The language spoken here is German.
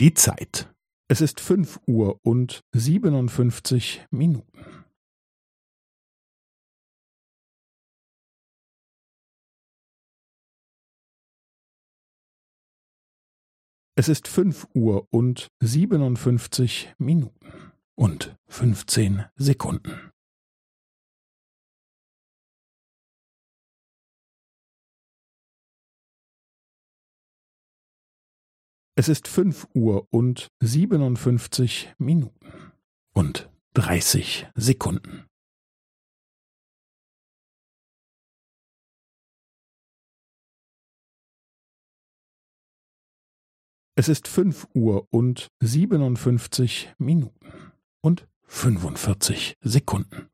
Die Zeit. Es ist fünf Uhr und siebenundfünfzig Minuten. Es ist fünf Uhr und siebenundfünfzig Minuten und fünfzehn Sekunden. Es ist fünf Uhr und siebenundfünfzig Minuten und dreißig Sekunden. Es ist fünf Uhr und siebenundfünfzig Minuten und fünfundvierzig Sekunden.